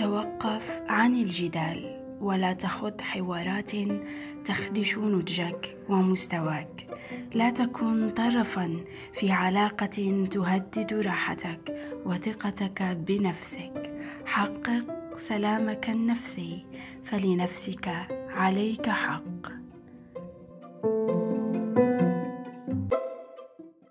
توقف عن الجدال ولا تخض حوارات تخدش نضجك ومستواك. لا تكن طرفا في علاقة تهدد راحتك وثقتك بنفسك. حقق سلامك النفسي فلنفسك عليك حق.